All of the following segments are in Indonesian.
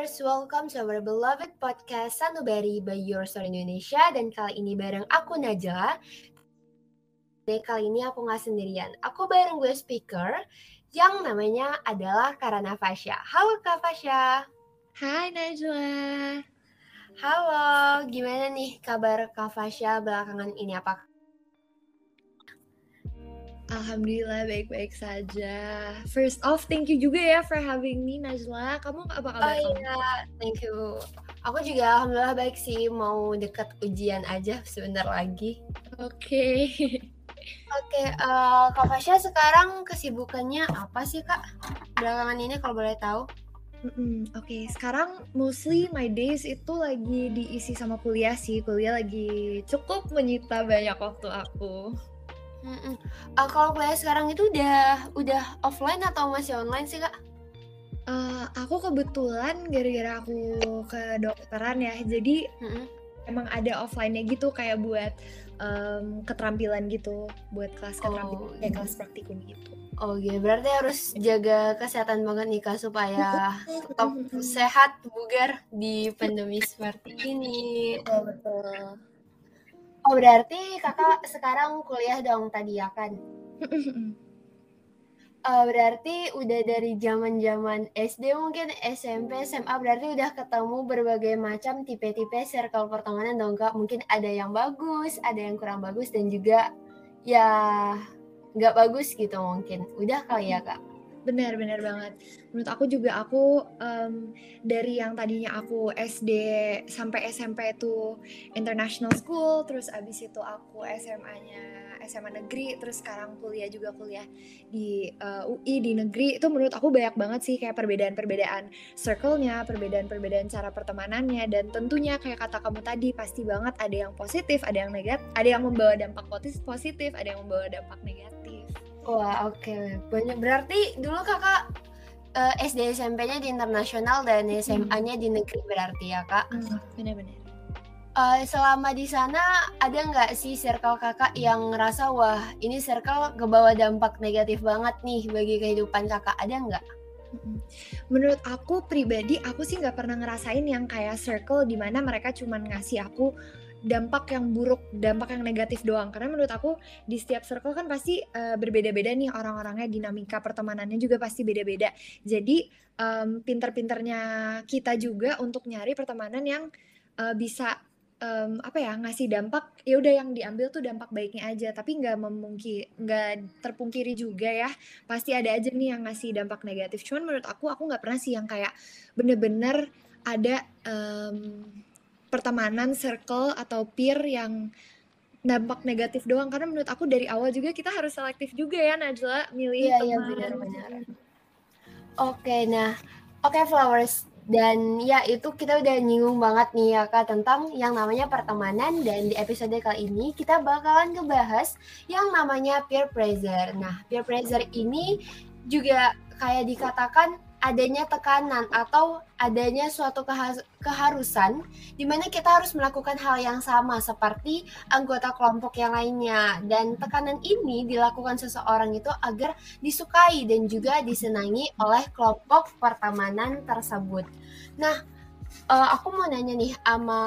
flowers, welcome to our beloved podcast Sanubari by Your Story Indonesia dan kali ini bareng aku Najla. Dan kali ini aku nggak sendirian, aku bareng gue speaker yang namanya adalah Karana Fasya. Halo Kak Fasya. Hai Najla. Halo, gimana nih kabar Kak Fasya belakangan ini? Apa Alhamdulillah baik-baik saja. First off, thank you juga ya for having me Najla. Kamu apa kabar? Oh iya, thank you. Aku juga alhamdulillah baik sih, mau deket ujian aja sebentar lagi. Oke. Okay. Oke, okay, uh, eh, Kak Fasya sekarang kesibukannya apa sih Kak? Belakangan ini kalau boleh tahu. Mm -hmm. Oke, okay. sekarang mostly my days itu lagi diisi sama kuliah sih. Kuliah lagi cukup menyita banyak waktu aku. Mm-mm. Uh, kalau kuliah sekarang itu udah udah offline atau masih online sih kak? Uh, aku kebetulan gara-gara aku ke dokteran ya, jadi mm-hmm. emang ada offline-nya gitu kayak buat um, keterampilan gitu, buat kelas keterampilan, oh, kayak kelas praktikum gitu. Oh iya, berarti harus jaga kesehatan banget nih kak supaya tetap sehat, bugar di pandemi seperti ini. Oh, betul. Oh berarti kakak sekarang kuliah dong tadi ya kan? uh, berarti udah dari zaman zaman SD mungkin SMP SMA berarti udah ketemu berbagai macam tipe-tipe circle pertemanan dong kak. Mungkin ada yang bagus ada yang kurang bagus dan juga ya nggak bagus gitu mungkin. Udah kali ya kak Benar, benar banget. Menurut aku juga aku um, dari yang tadinya aku SD sampai SMP itu international school, terus abis itu aku SMA-nya SMA negeri, terus sekarang kuliah juga kuliah di uh, eh, UI di negeri. Itu menurut aku banyak banget sih kayak perbedaan-perbedaan circle-nya, perbedaan-perbedaan cara pertemanannya, dan tentunya kayak kata kamu tadi pasti banget ada yang positif, ada yang negatif, ada yang membawa dampak positif, ada yang membawa dampak negatif. Wah, oke. Okay. Banyak berarti dulu Kakak uh, eh, SD SMP-nya di internasional dan SMA-nya di negeri berarti ya, Kak? Benar-benar. Uh, selama di sana ada nggak sih circle kakak yang ngerasa wah ini circle kebawa dampak negatif banget nih bagi kehidupan kakak ada nggak? Menurut aku pribadi aku sih nggak pernah ngerasain yang kayak circle di mana mereka cuman ngasih aku dampak yang buruk, dampak yang negatif doang. Karena menurut aku di setiap circle kan pasti uh, berbeda-beda nih orang-orangnya, dinamika pertemanannya juga pasti beda-beda. Jadi um, pinter-pinternya kita juga untuk nyari pertemanan yang uh, bisa um, apa ya ngasih dampak ya udah yang diambil tuh dampak baiknya aja tapi nggak memungki nggak terpungkiri juga ya pasti ada aja nih yang ngasih dampak negatif cuman menurut aku aku nggak pernah sih yang kayak bener-bener ada um, pertemanan circle atau peer yang dampak negatif doang karena menurut aku dari awal juga kita harus selektif juga ya Najla milih iya, iya teman. Iya benar-benar. Oke, nah oke okay, flowers dan ya itu kita udah nyinggung banget nih ya kak tentang yang namanya pertemanan dan di episode kali ini kita bakalan ngebahas yang namanya peer pressure. Nah peer pressure ini juga kayak dikatakan adanya tekanan atau adanya suatu keharusan di mana kita harus melakukan hal yang sama seperti anggota kelompok yang lainnya dan tekanan ini dilakukan seseorang itu agar disukai dan juga disenangi oleh kelompok pertemanan tersebut. Nah, uh, aku mau nanya nih sama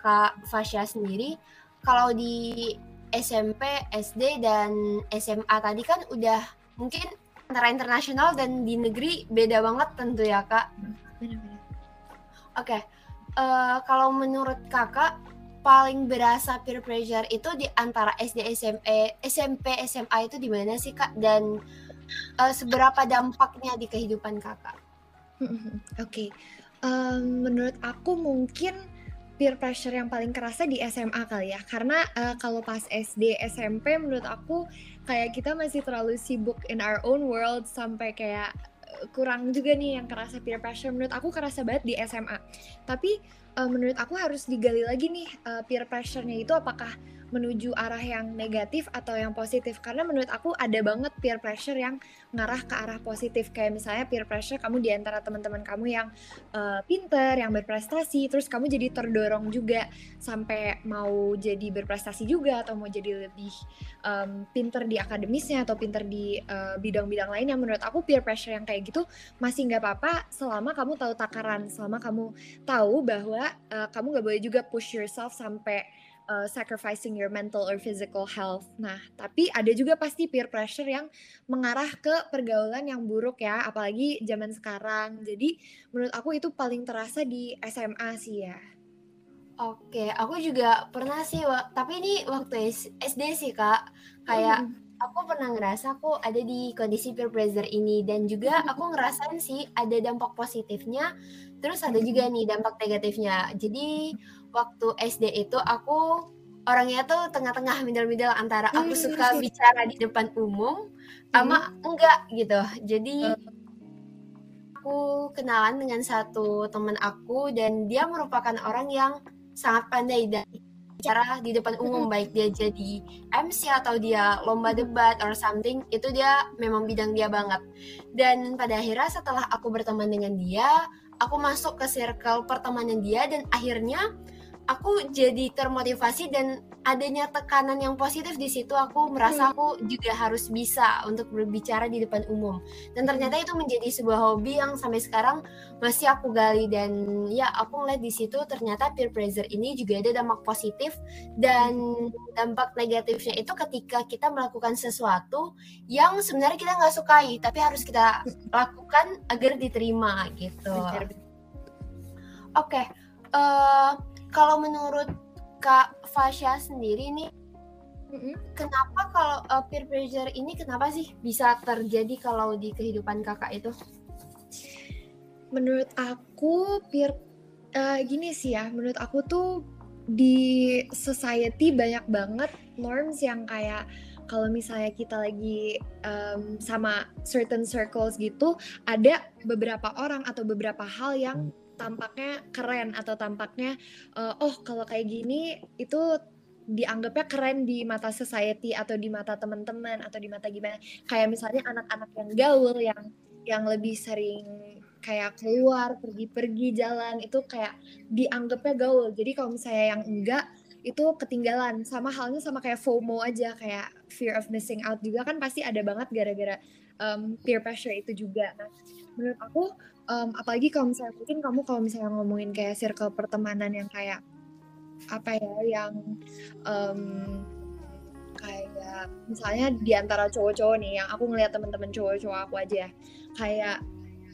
Kak Fasya sendiri kalau di SMP, SD dan SMA tadi kan udah mungkin antara internasional dan di negeri beda banget tentu ya kak. Benar-benar. Oke, okay. uh, eh, kalau menurut kakak paling berasa peer pressure itu di antara SD, SMP, SMP, SMA itu di mana sih kak? Dan uh, seberapa dampaknya di kehidupan kakak? Oke, okay. um, menurut aku mungkin peer pressure yang paling kerasa di SMA kali ya. Karena uh, kalau pas SD SMP menurut aku kayak kita masih terlalu sibuk in our own world sampai kayak eh, kurang juga nih yang kerasa peer pressure. Menurut aku kerasa banget di SMA tapi uh, menurut aku harus digali lagi nih uh, peer pressure-nya itu apakah menuju arah yang negatif atau yang positif. Karena menurut aku ada banget peer pressure yang ngarah ke arah positif. Kayak misalnya peer pressure kamu di antara teman-teman kamu yang uh, pinter yang berprestasi terus kamu jadi terdorong juga sampai mau jadi berprestasi juga atau mau jadi lebih um, pinter di akademisnya atau pinter di eh, bidang-bidang lain yang menurut aku peer pressure yang kayak gitu masih nggak apa-apa selama kamu tahu takaran selama kamu tahu bahwa uh, kamu nggak boleh juga push yourself sampai uh, sacrificing your mental or physical health. Nah, tapi ada juga pasti peer pressure yang mengarah ke pergaulan yang buruk ya, apalagi zaman sekarang. Jadi menurut aku itu paling terasa di SMA sih ya. Oke, aku juga pernah sih, tapi ini waktu SD sih kak, kayak hmm. aku pernah ngerasa aku ada di kondisi peer pressure ini dan juga hmm. aku ngerasain sih ada dampak positifnya, terus ada juga nih dampak negatifnya. Jadi waktu SD itu aku orangnya tuh tengah-tengah middle-middle antara aku hmm. suka bicara di depan umum sama hmm. enggak gitu. Jadi hmm. aku kenalan dengan satu teman aku dan dia merupakan orang yang sangat pandai dan bicara di depan umum baik dia jadi MC atau dia lomba debat or something itu dia memang bidang dia banget dan pada akhirnya setelah aku berteman dengan dia aku masuk ke circle pertemanan dia dan akhirnya aku jadi termotivasi dan adanya tekanan yang positif di situ aku merasa hmm. aku juga harus bisa untuk berbicara di depan umum dan ternyata itu menjadi sebuah hobi yang sampai sekarang masih aku gali dan ya aku ngeliat di situ ternyata peer pressure ini juga ada dampak positif dan dampak negatifnya itu ketika kita melakukan sesuatu yang sebenarnya kita nggak sukai tapi harus kita lakukan agar diterima gitu. Oke, okay. uh, eh, kalau menurut Kak Fasya sendiri nih mm-hmm. kenapa kalau uh, peer pressure ini kenapa sih bisa terjadi kalau di kehidupan kakak itu? Menurut aku peer uh, gini sih ya, menurut aku tuh di society banyak banget norms yang kayak kalau misalnya kita lagi um, sama certain circles gitu, ada beberapa orang atau beberapa hal yang tampaknya keren atau tampaknya uh, oh kalau kayak gini itu dianggapnya keren di mata society atau di mata teman-teman atau di mata gimana. Kayak misalnya anak-anak yang gaul yang yang lebih sering kayak keluar pergi-pergi jalan itu kayak dianggapnya gaul. Jadi kalau misalnya yang enggak itu ketinggalan. Sama halnya sama kayak FOMO aja kayak fear of missing out juga kan pasti ada banget gara-gara um, peer pressure itu juga. nah menurut aku um, apalagi kalau misalnya mungkin kamu kalau misalnya ngomongin kayak circle pertemanan yang kayak apa ya yang um, kayak misalnya di antara cowok-cowok nih yang aku ngeliat temen-temen cowok-cowok aku aja kayak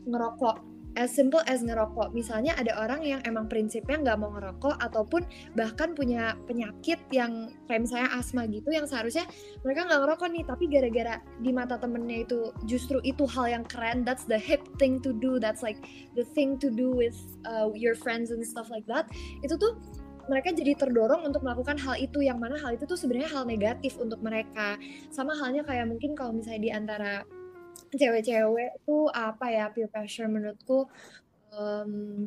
ngerokok as simple as ngerokok. Misalnya ada orang yang emang prinsipnya nggak mau ngerokok ataupun bahkan punya penyakit yang kayak misalnya asma gitu yang seharusnya mereka nggak ngerokok nih. Tapi gara-gara di mata temennya itu justru itu hal yang keren that's the hip thing to do that's like the thing to do with uh, your friends and stuff like that. Itu tuh mereka jadi terdorong untuk melakukan hal itu yang mana hal itu tuh sebenarnya hal negatif untuk mereka. Sama halnya kayak mungkin kalau misalnya di antara cewek-cewek tuh apa ya peer pressure menurutku um,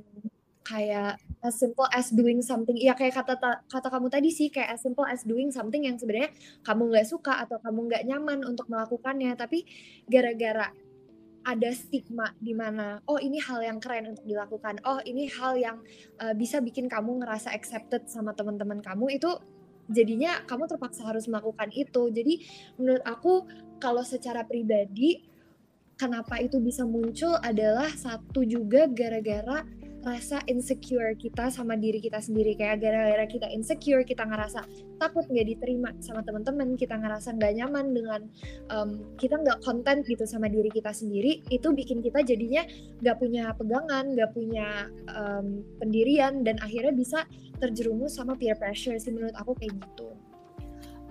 kayak as simple as doing something. Ya kayak kata kata kamu tadi sih kayak as simple as doing something yang sebenarnya kamu nggak suka atau kamu nggak nyaman untuk melakukannya. Tapi gara-gara ada stigma di mana oh ini hal yang keren untuk dilakukan. Oh ini hal yang uh, bisa bikin kamu ngerasa accepted sama teman-teman kamu itu jadinya kamu terpaksa harus melakukan itu. Jadi menurut aku kalau secara pribadi kenapa itu bisa muncul adalah satu juga gara-gara rasa insecure kita sama diri kita sendiri. Kayak gara-gara kita insecure kita ngerasa takut nggak diterima sama teman-teman kita ngerasa nggak nyaman dengan um, kita nggak konten gitu sama diri kita sendiri itu bikin kita jadinya nggak punya pegangan nggak punya um, pendirian dan akhirnya bisa terjerumus sama peer pressure sih menurut aku kayak gitu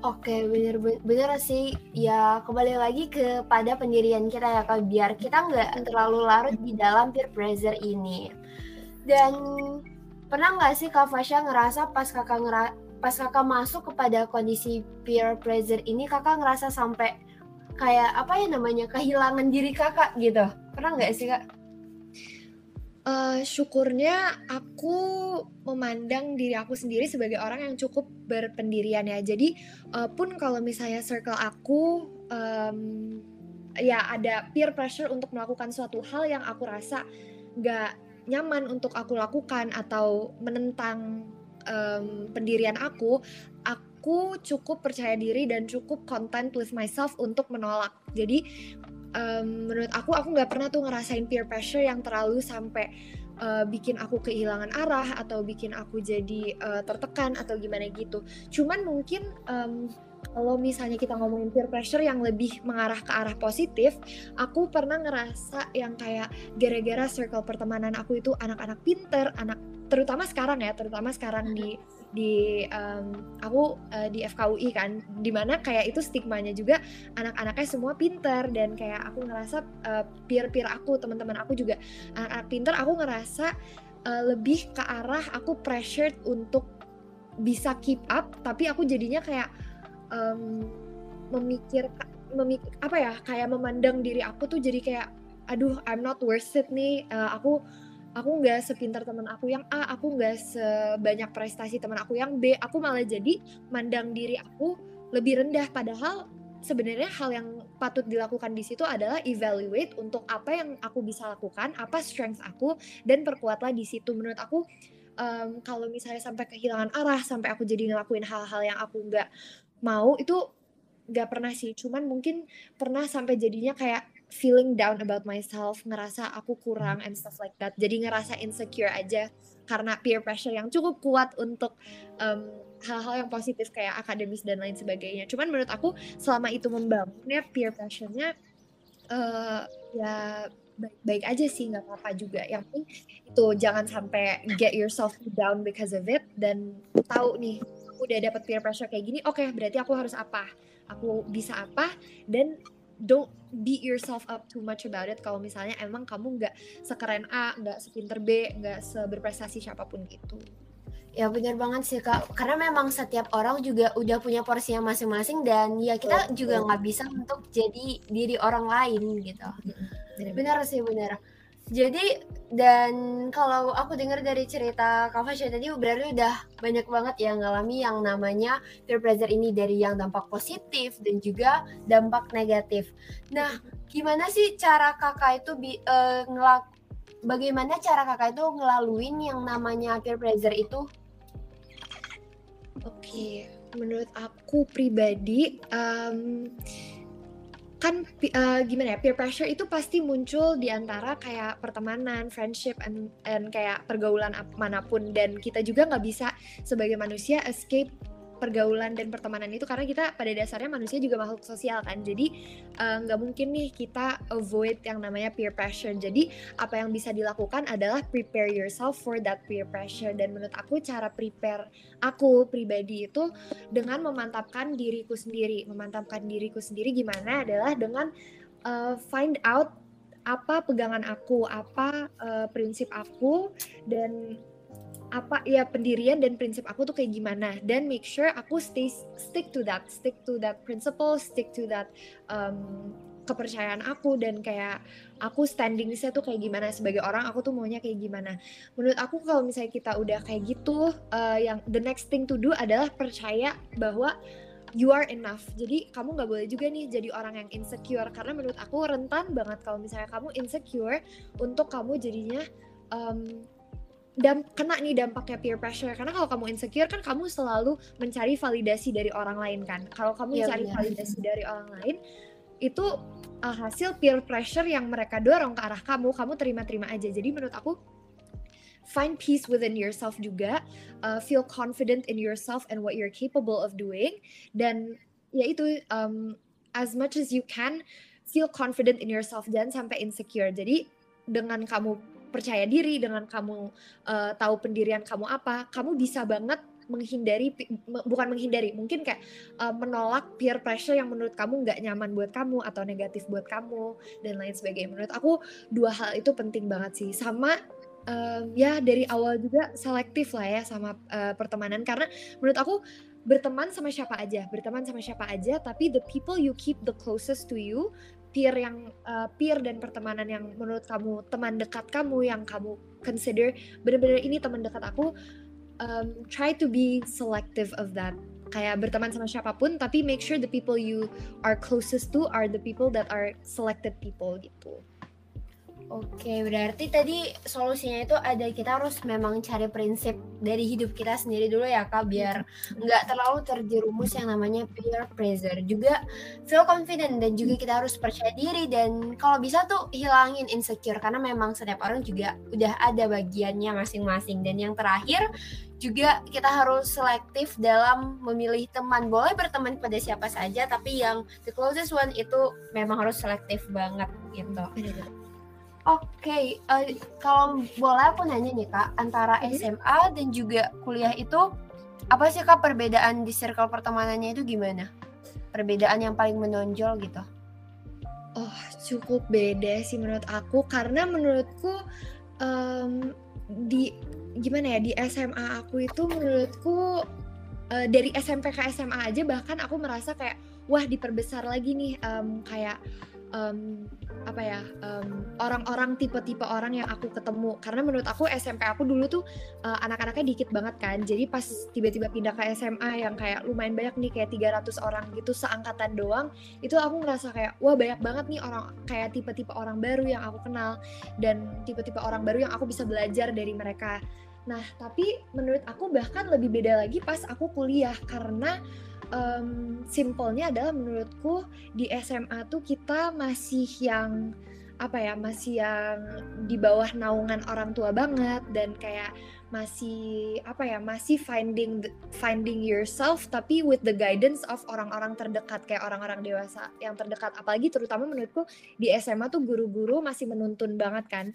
Oke, bener, bener sih. Ya, kembali lagi kepada pendirian kita ya, Kak. Biar kita nggak terlalu larut di dalam peer pressure ini. Dan pernah nggak sih Kak Fasya ngerasa pas kakak ngera pas kakak masuk kepada kondisi peer pressure ini, kakak ngerasa sampai kayak apa ya namanya kehilangan diri kakak gitu? Pernah nggak sih Kak? Uh, syukurnya aku memandang diri aku sendiri sebagai orang yang cukup berpendirian ya. Jadi uh, pun kalau misalnya circle aku um, ya ada peer pressure untuk melakukan suatu hal yang aku rasa nggak nyaman untuk aku lakukan atau menentang um, pendirian aku, aku cukup percaya diri dan cukup content with myself untuk menolak. Jadi um, menurut aku aku nggak pernah tuh ngerasain peer pressure yang terlalu sampai uh, bikin aku kehilangan arah atau bikin aku jadi uh, tertekan atau gimana gitu. Cuman mungkin um, kalau misalnya kita ngomongin peer pressure yang lebih mengarah ke arah positif, aku pernah ngerasa yang kayak gara-gara circle pertemanan aku itu anak-anak pinter, anak terutama sekarang ya, terutama sekarang di di um, aku uh, di FKUI kan di mana kayak itu stigmanya juga anak-anaknya semua pinter dan kayak aku ngerasa uh, peer-peer aku teman-teman aku juga anak-anak pinter aku ngerasa uh, lebih ke arah aku pressured untuk bisa keep up tapi aku jadinya kayak um, memikir memikir apa ya kayak memandang diri aku tuh jadi kayak aduh I'm not worth it nih uh, aku aku nggak sepintar teman aku yang A, aku nggak sebanyak prestasi teman aku yang B, aku malah jadi mandang diri aku lebih rendah padahal sebenarnya hal yang patut dilakukan di situ adalah evaluate untuk apa yang aku bisa lakukan, apa strength aku dan perkuatlah di situ. Menurut aku um, kalau misalnya sampai kehilangan arah, sampai aku jadi ngelakuin hal-hal yang aku nggak mau itu nggak pernah sih. Cuman mungkin pernah sampai jadinya kayak feeling down about myself, ngerasa aku kurang and stuff like that. Jadi ngerasa insecure aja karena peer pressure yang cukup kuat untuk um, hal-hal yang positif kayak akademis dan lain sebagainya. Cuman menurut aku selama itu membangunnya peer pressure-nya uh, ya baik-baik aja sih nggak apa-apa juga. Yang penting itu jangan sampai get yourself down because of it dan tahu nih aku udah dapat peer pressure kayak gini, oke okay, berarti aku harus apa? Aku bisa apa dan don't beat yourself up too much about it kalau misalnya emang kamu nggak sekeren A, nggak sepinter B, nggak seberprestasi siapa pun itu. Ya benar banget sih kak, karena memang setiap orang juga udah punya porsinya masing-masing dan ya kita Betul. juga nggak bisa untuk jadi diri orang lain gitu. Benar, benar sih benar. Jadi dan kalau aku dengar dari cerita Kak Fasya tadi berarti udah banyak banget yang ngalami yang namanya peer pressure ini dari yang dampak positif dan juga dampak negatif. Nah, gimana sih cara kakak itu bi uh, ngelak bagaimana cara kakak itu ngelaluin yang namanya peer pressure itu? Oke, menurut aku pribadi um, kan uh, gimana ya peer pressure itu pasti muncul di antara kayak pertemanan, friendship, and, and kayak pergaulan mana pun. Dan kita juga nggak bisa sebagai manusia escape pergaulan dan pertemanan itu karena kita pada dasarnya manusia juga makhluk sosial kan. Jadi eh, nggak uh, mungkin nih kita avoid yang namanya peer pressure. Jadi apa yang bisa dilakukan adalah prepare yourself for that peer pressure. Dan menurut aku cara prepare aku pribadi itu dengan memantapkan diriku sendiri. Memantapkan diriku sendiri gimana adalah dengan uh, find out apa pegangan aku apa uh, prinsip aku dan apa ya pendirian dan prinsip aku tuh kayak gimana. Dan make sure aku stay stick to that stick to that principle stick to that um, kepercayaan aku dan kayak aku standing saya tuh kayak gimana. Sebagai orang aku tuh maunya kayak gimana. Menurut aku kalau misalnya kita udah kayak gitu uh, yang the next thing to do adalah percaya bahwa you are enough. Jadi kamu nggak boleh juga nih jadi orang yang insecure. Karena menurut aku rentan banget kalau misalnya kamu insecure untuk kamu jadinya um, dam kena nih dampaknya peer pressure. Karena kalau kamu insecure kan kamu selalu mencari validasi dari orang lain kan. Kalau kamu ya, mencari bener. validasi dari orang lain itu uh, hasil peer pressure yang mereka dorong ke arah kamu kamu terima-terima aja. Jadi menurut aku find peace within yourself juga uh, feel confident in yourself and what you're capable of doing. Dan ya itu um, as much as you can feel confident in yourself jangan sampai insecure. Jadi dengan kamu percaya diri dengan kamu uh, tahu pendirian kamu apa kamu bisa banget menghindari bukan menghindari mungkin kayak uh, menolak peer pressure yang menurut kamu nggak nyaman buat kamu atau negatif buat kamu dan lain sebagainya. Menurut aku dua hal itu penting banget sih. Sama um, ya dari awal juga selektif lah ya sama uh, pertemanan. Karena menurut aku berteman sama siapa aja berteman sama siapa aja tapi the people you keep the closest to you peer yang uh, peer dan pertemanan yang menurut kamu teman dekat kamu yang kamu consider bener-bener ini teman dekat aku um, try to be selective of that. Kayak berteman sama siapa pun tapi make sure the people you are closest to are the people that are selected people gitu Oke, berarti tadi solusinya itu ada kita harus memang cari prinsip dari hidup kita sendiri dulu ya kak, biar nggak terlalu terjerumus yang namanya peer pressure. Juga feel confident dan juga kita harus percaya diri dan kalau bisa tuh hilangin insecure karena memang setiap orang juga udah ada bagiannya masing-masing. Dan yang terakhir juga kita harus selektif dalam memilih teman. Boleh berteman pada siapa saja, tapi yang the closest one itu memang harus selektif banget gitu. Oke, okay, uh, eh, kalau boleh aku nanya nih kak, antara SMA dan juga kuliah itu apa sih kak perbedaan di circle pertemanannya itu gimana? Perbedaan yang paling menonjol gitu? Oh, cukup beda sih menurut aku karena menurutku um, di gimana ya di SMA aku itu menurutku uh, dari SMP ke SMA aja bahkan aku merasa kayak wah diperbesar lagi nih um, kayak um, apa ya um, orang-orang tipe-tipe orang yang aku ketemu. Karena menurut aku SMP aku dulu tuh uh, anak-anaknya dikit banget kan. Jadi pas tiba-tiba pindah ke SMA yang kayak lumayan banyak nih kayak 300 orang gitu seangkatan doang itu aku ngerasa kayak wah banyak banget nih orang kayak tipe-tipe orang baru yang aku kenal. Dan tipe-tipe orang baru yang aku bisa belajar dari mereka. Nah tapi menurut aku bahkan lebih beda lagi pas aku kuliah. Karena um, simpelnya adalah menurutku di SMA tuh kita masih yang apa ya masih yang di bawah naungan orang tua banget dan kayak masih apa ya masih finding finding yourself tapi with the guidance of orang-orang terdekat kayak orang-orang dewasa yang terdekat. Apalagi terutama menurutku di SMA tuh guru-guru masih menuntun banget kan.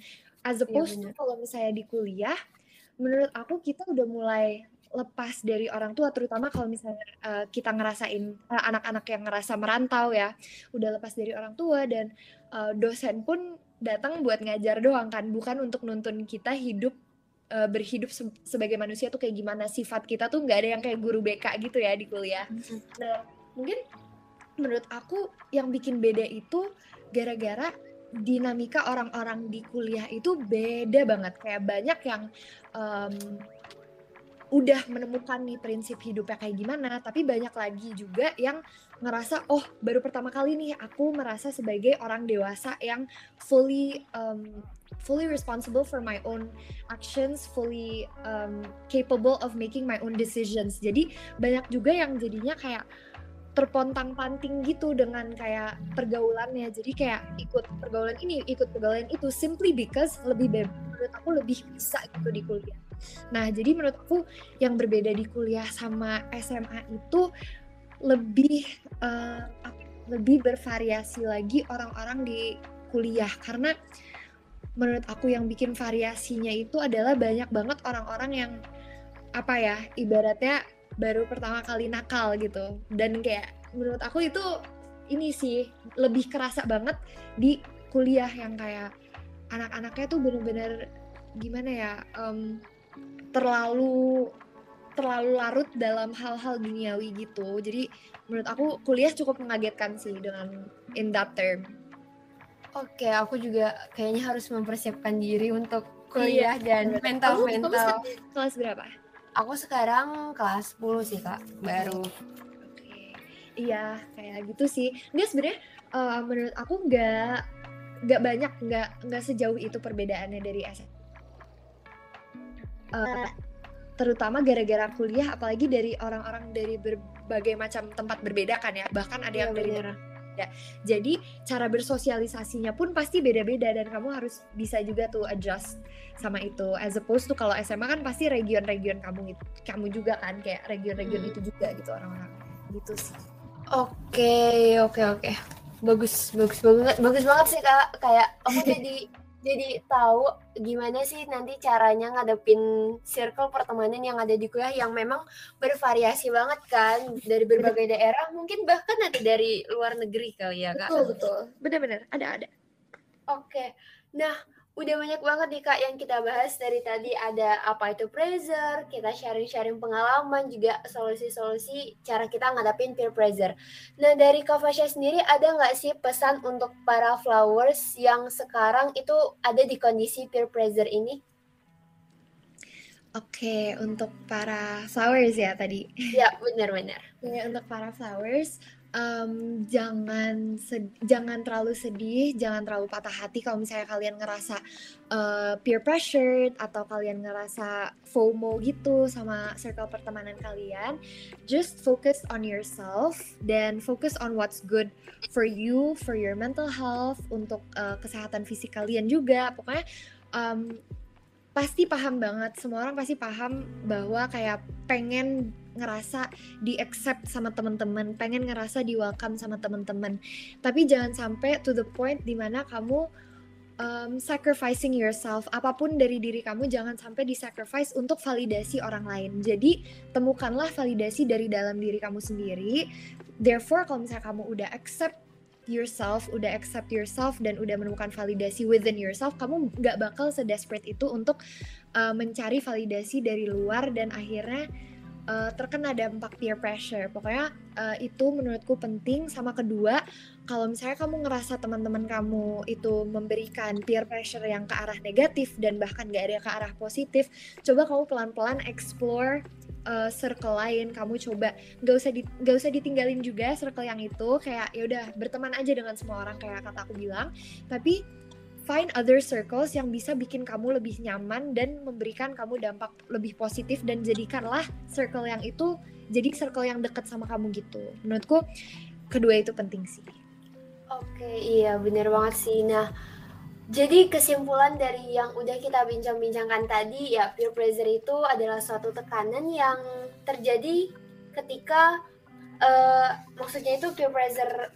As iya, opposed ya, to kalau misalnya di kuliah menurut aku kita udah mulai lepas dari orang tua terutama kalau misalnya uh, kita ngerasain uh, anak-anak yang ngerasa merantau ya udah lepas dari orang tua dan uh, dosen pun datang buat ngajar doang kan bukan untuk nuntun kita hidup uh, berhidup se sebagai manusia tuh kayak gimana sifat kita tuh nggak ada yang kayak guru BK gitu ya di kuliah. Nah mungkin menurut aku yang bikin beda itu gara-gara dinamika orang-orang di kuliah itu beda banget kayak banyak yang um, udah menemukan nih prinsip hidupnya kayak gimana, tapi banyak lagi juga yang ngerasa oh baru pertama kali nih aku merasa sebagai orang dewasa yang fully um, fully responsible for my own actions, fully um, capable of making my own decisions. Jadi banyak juga yang jadinya kayak terpontang-panting gitu dengan kayak pergaulannya. Jadi kayak ikut pergaulan ini, ikut pergaulan itu simply because lebih bebas. Menurut aku lebih bisa gitu di kuliah. Nah, jadi menurut aku yang berbeda di kuliah sama SMA itu lebih uh, lebih bervariasi lagi orang-orang di kuliah. Karena menurut aku yang bikin variasinya itu adalah banyak banget orang-orang yang apa ya ibaratnya baru pertama kali nakal gitu. Dan kayak menurut aku itu ini sih lebih kerasa banget di kuliah yang kayak anak-anaknya tuh bener-bener gimana ya um, terlalu terlalu larut dalam hal-hal duniawi gitu. Jadi menurut aku kuliah cukup mengagetkan sih dengan in that term. Oke, aku juga kayaknya harus mempersiapkan diri untuk kuliah iya, dan mental kamu, mental. Kamu kelas berapa? Aku sekarang kelas 10 sih kak, baru. Oke, iya kayak gitu sih. Nggak sebenarnya uh, menurut aku nggak nggak banyak nggak nggak sejauh itu perbedaannya dari SMA uh, terutama gara-gara kuliah apalagi dari orang-orang dari berbagai macam tempat berbeda kan ya bahkan ada yang ya, dari ya. Jadi cara bersosialisasinya pun pasti beda-beda dan kamu harus bisa juga tuh adjust sama itu. As opposed to kalau SMA kan pasti region-region kamu itu kamu juga kan kayak region-region hmm. itu juga gitu orang-orang. Gitu sih. Oke, oke, oke. Bagus, bagus banget. Bagus banget sih Kak. Kayak aku jadi jadi tahu gimana sih nanti caranya ngadepin circle pertemanan yang ada di kuliah yang memang bervariasi banget kan dari berbagai daerah mungkin bahkan ada dari luar negeri kali ya kak betul betul benar-benar ada ada oke nah udah banyak banget nih Kak yang kita bahas dari tadi ada apa itu pressure, kita sharing-sharing pengalaman juga solusi-solusi cara kita ngadapin peer pressure. Nah dari Kak Fasya sendiri ada nggak sih pesan untuk para flowers yang sekarang itu ada di kondisi peer pressure ini? Oke, untuk para flowers ya tadi. Ya, benar-benar. Oke, untuk para flowers, um, jangan jangan terlalu sedih, jangan terlalu patah hati kalau misalnya kalian ngerasa uh, peer pressure atau kalian ngerasa FOMO gitu sama circle pertemanan kalian. Just focus on yourself dan focus on what's good for you, for your mental health, untuk uh, kesehatan fisik kalian juga. Pokoknya um, pasti paham banget semua orang pasti paham bahwa kayak pengen ngerasa di accept sama teman-teman pengen ngerasa di welcome sama teman-teman. Tapi jangan sampai to the point di mana kamu um, sacrificing yourself. Apa pun dari diri kamu jangan sampai di sacrifice untuk validasi orang lain. Jadi temukanlah validasi dari dalam diri kamu sendiri. Therefore kalau misalnya kamu udah accept yourself, udah accept yourself dan udah menemukan validasi within yourself, kamu nggak bakal sedesperate itu untuk uh, mencari validasi dari luar dan akhirnya uh, terkena dampak peer pressure. Pokoknya uh, itu menurutku penting. Sama kedua, kalau misalnya kamu ngerasa teman-teman kamu itu memberikan peer pressure yang ke arah negatif dan bahkan gak ada ke arah positif, coba kamu pelan-pelan explore uh, circle lain kamu coba nggak usah di, gak usah ditinggalin juga circle yang itu kayak ya udah berteman aja dengan semua orang kayak kata aku bilang tapi find other circles yang bisa bikin kamu lebih nyaman dan memberikan kamu dampak lebih positif dan jadikanlah circle yang itu jadi circle yang dekat sama kamu gitu. Menurutku kedua itu penting sih. Oke iya bener banget sih. Nah jadi kesimpulan dari yang udah kita bincang-bincangkan tadi ya peer pressure itu adalah suatu tekanan yang terjadi ketika uh, maksudnya itu peer pressure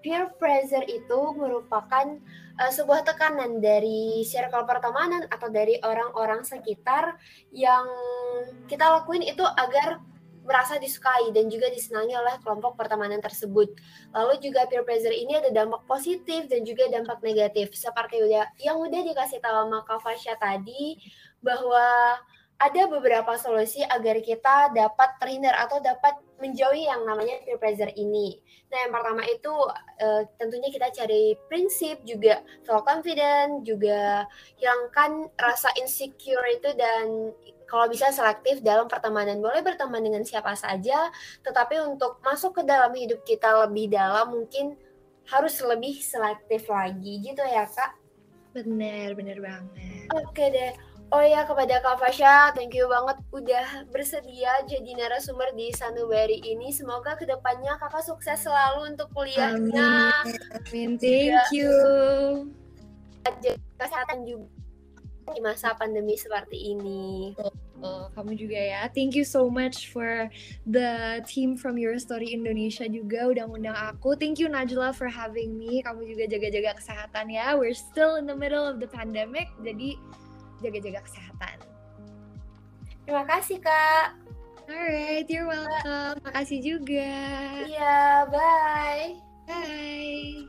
peer pressure itu merupakan uh, sebuah tekanan dari circle pertemanan atau dari orang-orang sekitar yang kita lakuin itu agar merasa disukai dan juga disenangi oleh kelompok pertemanan tersebut. Lalu juga peer pressure ini ada dampak positif dan juga dampak negatif. Seperti yang udah dikasih tahu sama Kak Fasya tadi bahwa ada beberapa solusi agar kita dapat terhindar atau dapat menjauhi yang namanya peer pressure ini. Nah, yang pertama itu uh, tentunya kita cari prinsip juga self confident, juga hilangkan rasa insecure itu dan kalau bisa selektif dalam pertemanan. Boleh berteman dengan siapa saja, tetapi untuk masuk ke dalam hidup kita lebih dalam mungkin harus lebih selektif lagi gitu ya kak. Bener, bener banget. Oke deh. Oh ya kepada Kak Fasya, thank you banget udah bersedia jadi narasumber di Sanubari ini. Semoga ke depannya kakak sukses selalu untuk kuliahnya. Amin, Amin. thank you. Kesehatan juga di masa pandemi seperti ini. Oh, kamu juga ya. Thank you so much for the team from Your Story Indonesia juga udah ngundang aku. Thank you Najla for having me. Kamu juga jaga-jaga kesehatan ya. We're still in the middle of the pandemic, jadi jaga-jaga kesehatan. Terima kasih Kak. Alright, you're welcome. Makasih juga. Iya, bye. Bye.